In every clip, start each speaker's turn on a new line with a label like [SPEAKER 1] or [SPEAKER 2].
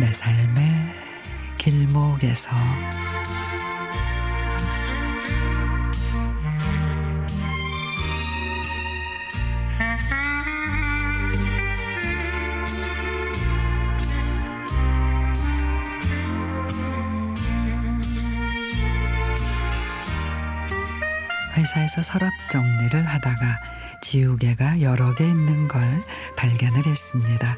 [SPEAKER 1] 내 삶의 길목에서 회사에서 서랍 정리를 하다가 지우개가 여러 개 있는 걸 발견을 했습니다.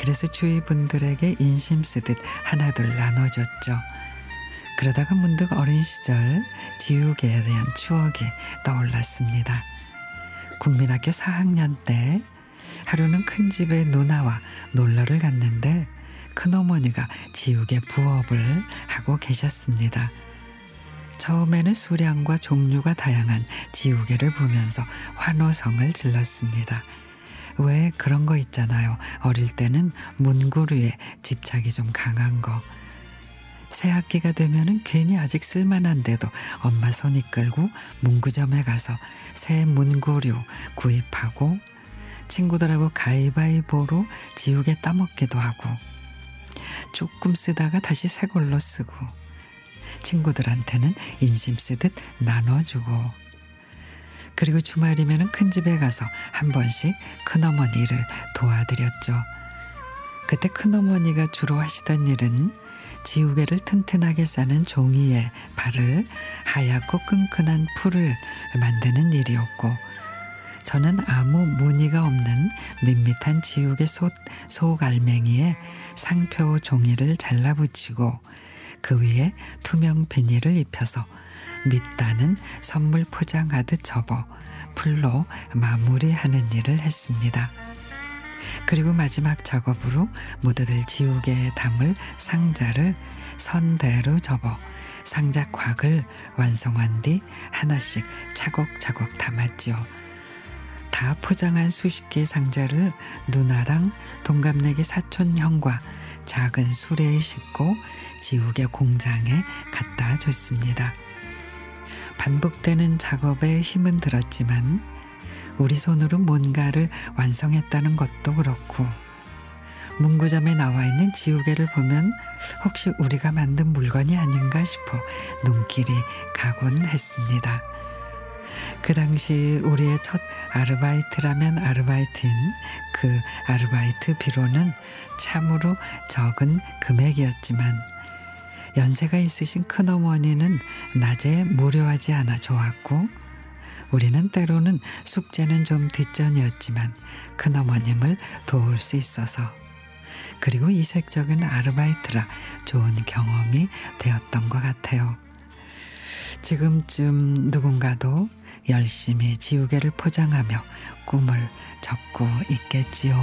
[SPEAKER 1] 그래서 주위 분들에게 인심 쓰듯 하나둘 나눠줬죠. 그러다가 문득 어린 시절 지우개에 대한 추억이 떠올랐습니다. 국민학교 4학년 때 하루는 큰 집에 누나와 놀러를 갔는데 큰어머니가 지우개 부업을 하고 계셨습니다. 처음에는 수량과 종류가 다양한 지우개를 보면서 환호성을 질렀습니다. 왜 그런 거 있잖아요. 어릴 때는 문구류에 집착이 좀 강한 거. 새 학기가 되면은 괜히 아직 쓸만한데도 엄마 손 이끌고 문구점에 가서 새 문구류 구입하고 친구들하고 가위바위보로 지우개 따먹기도 하고 조금 쓰다가 다시 새 걸로 쓰고 친구들한테는 인심 쓰듯 나눠주고 그리고 주말이면 큰 집에 가서 한 번씩 큰어머니를 도와드렸죠. 그때 큰어머니가 주로 하시던 일은 지우개를 튼튼하게 싸는 종이에 발을 하얗고 끈끈한 풀을 만드는 일이었고 저는 아무 무늬가 없는 밋밋한 지우개 속, 속알맹이에 상표 종이를 잘라붙이고 그 위에 투명 비닐을 입혀서 밑단은 선물 포장하듯 접어 풀로 마무리하는 일을 했습니다. 그리고 마지막 작업으로 모두들 지우개에 담을 상자를 선대로 접어 상자 곽을 완성한 뒤 하나씩 차곡차곡 담았죠. 다 포장한 수십 개의 상자를 누나랑 동갑내기 사촌 형과 작은 수레에 싣고 지우개 공장에 갖다 줬습니다. 반복되는 작업에 힘은 들었지만 우리 손으로 뭔가를 완성했다는 것도 그렇고 문구점에 나와 있는 지우개를 보면 혹시 우리가 만든 물건이 아닌가 싶어 눈길이 가곤 했습니다. 그 당시 우리의 첫 아르바이트라면 아르바이트인 그 아르바이트 비로는 참으로 적은 금액이었지만 연세가 있으신 큰어머니는 낮에 무료하지 않아 좋았고 우리는 때로는 숙제는 좀 뒷전이었지만 큰어머님을 도울 수 있어서 그리고 이색적인 아르바이트라 좋은 경험이 되었던 것 같아요. 지금쯤 누군가도 열심히 지우개를 포장하며 꿈을 접고 있겠지요.